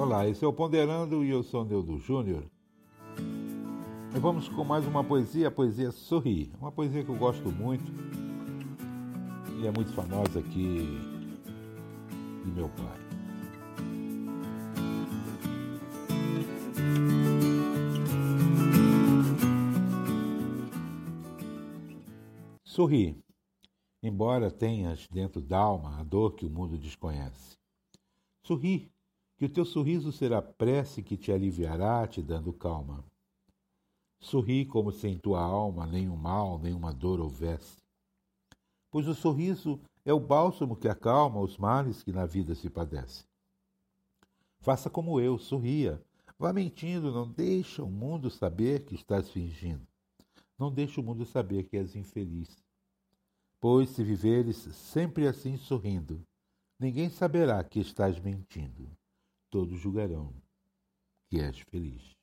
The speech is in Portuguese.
Olá, esse é o Ponderando e eu sou Neudo Júnior. E vamos com mais uma poesia, a poesia Sorri. Uma poesia que eu gosto muito e é muito famosa aqui de meu pai. Sorri, embora tenhas dentro d'alma a dor que o mundo desconhece. Sorri, que o teu sorriso será prece que te aliviará, te dando calma. Sorri como se em tua alma nenhum mal, nenhuma dor houvesse. Pois o sorriso é o bálsamo que acalma os males que na vida se padece. Faça como eu, sorria. Vá mentindo, não deixa o mundo saber que estás fingindo. Não deixa o mundo saber que és infeliz. Pois se viveres sempre assim sorrindo, ninguém saberá que estás mentindo. Todos julgarão que és feliz.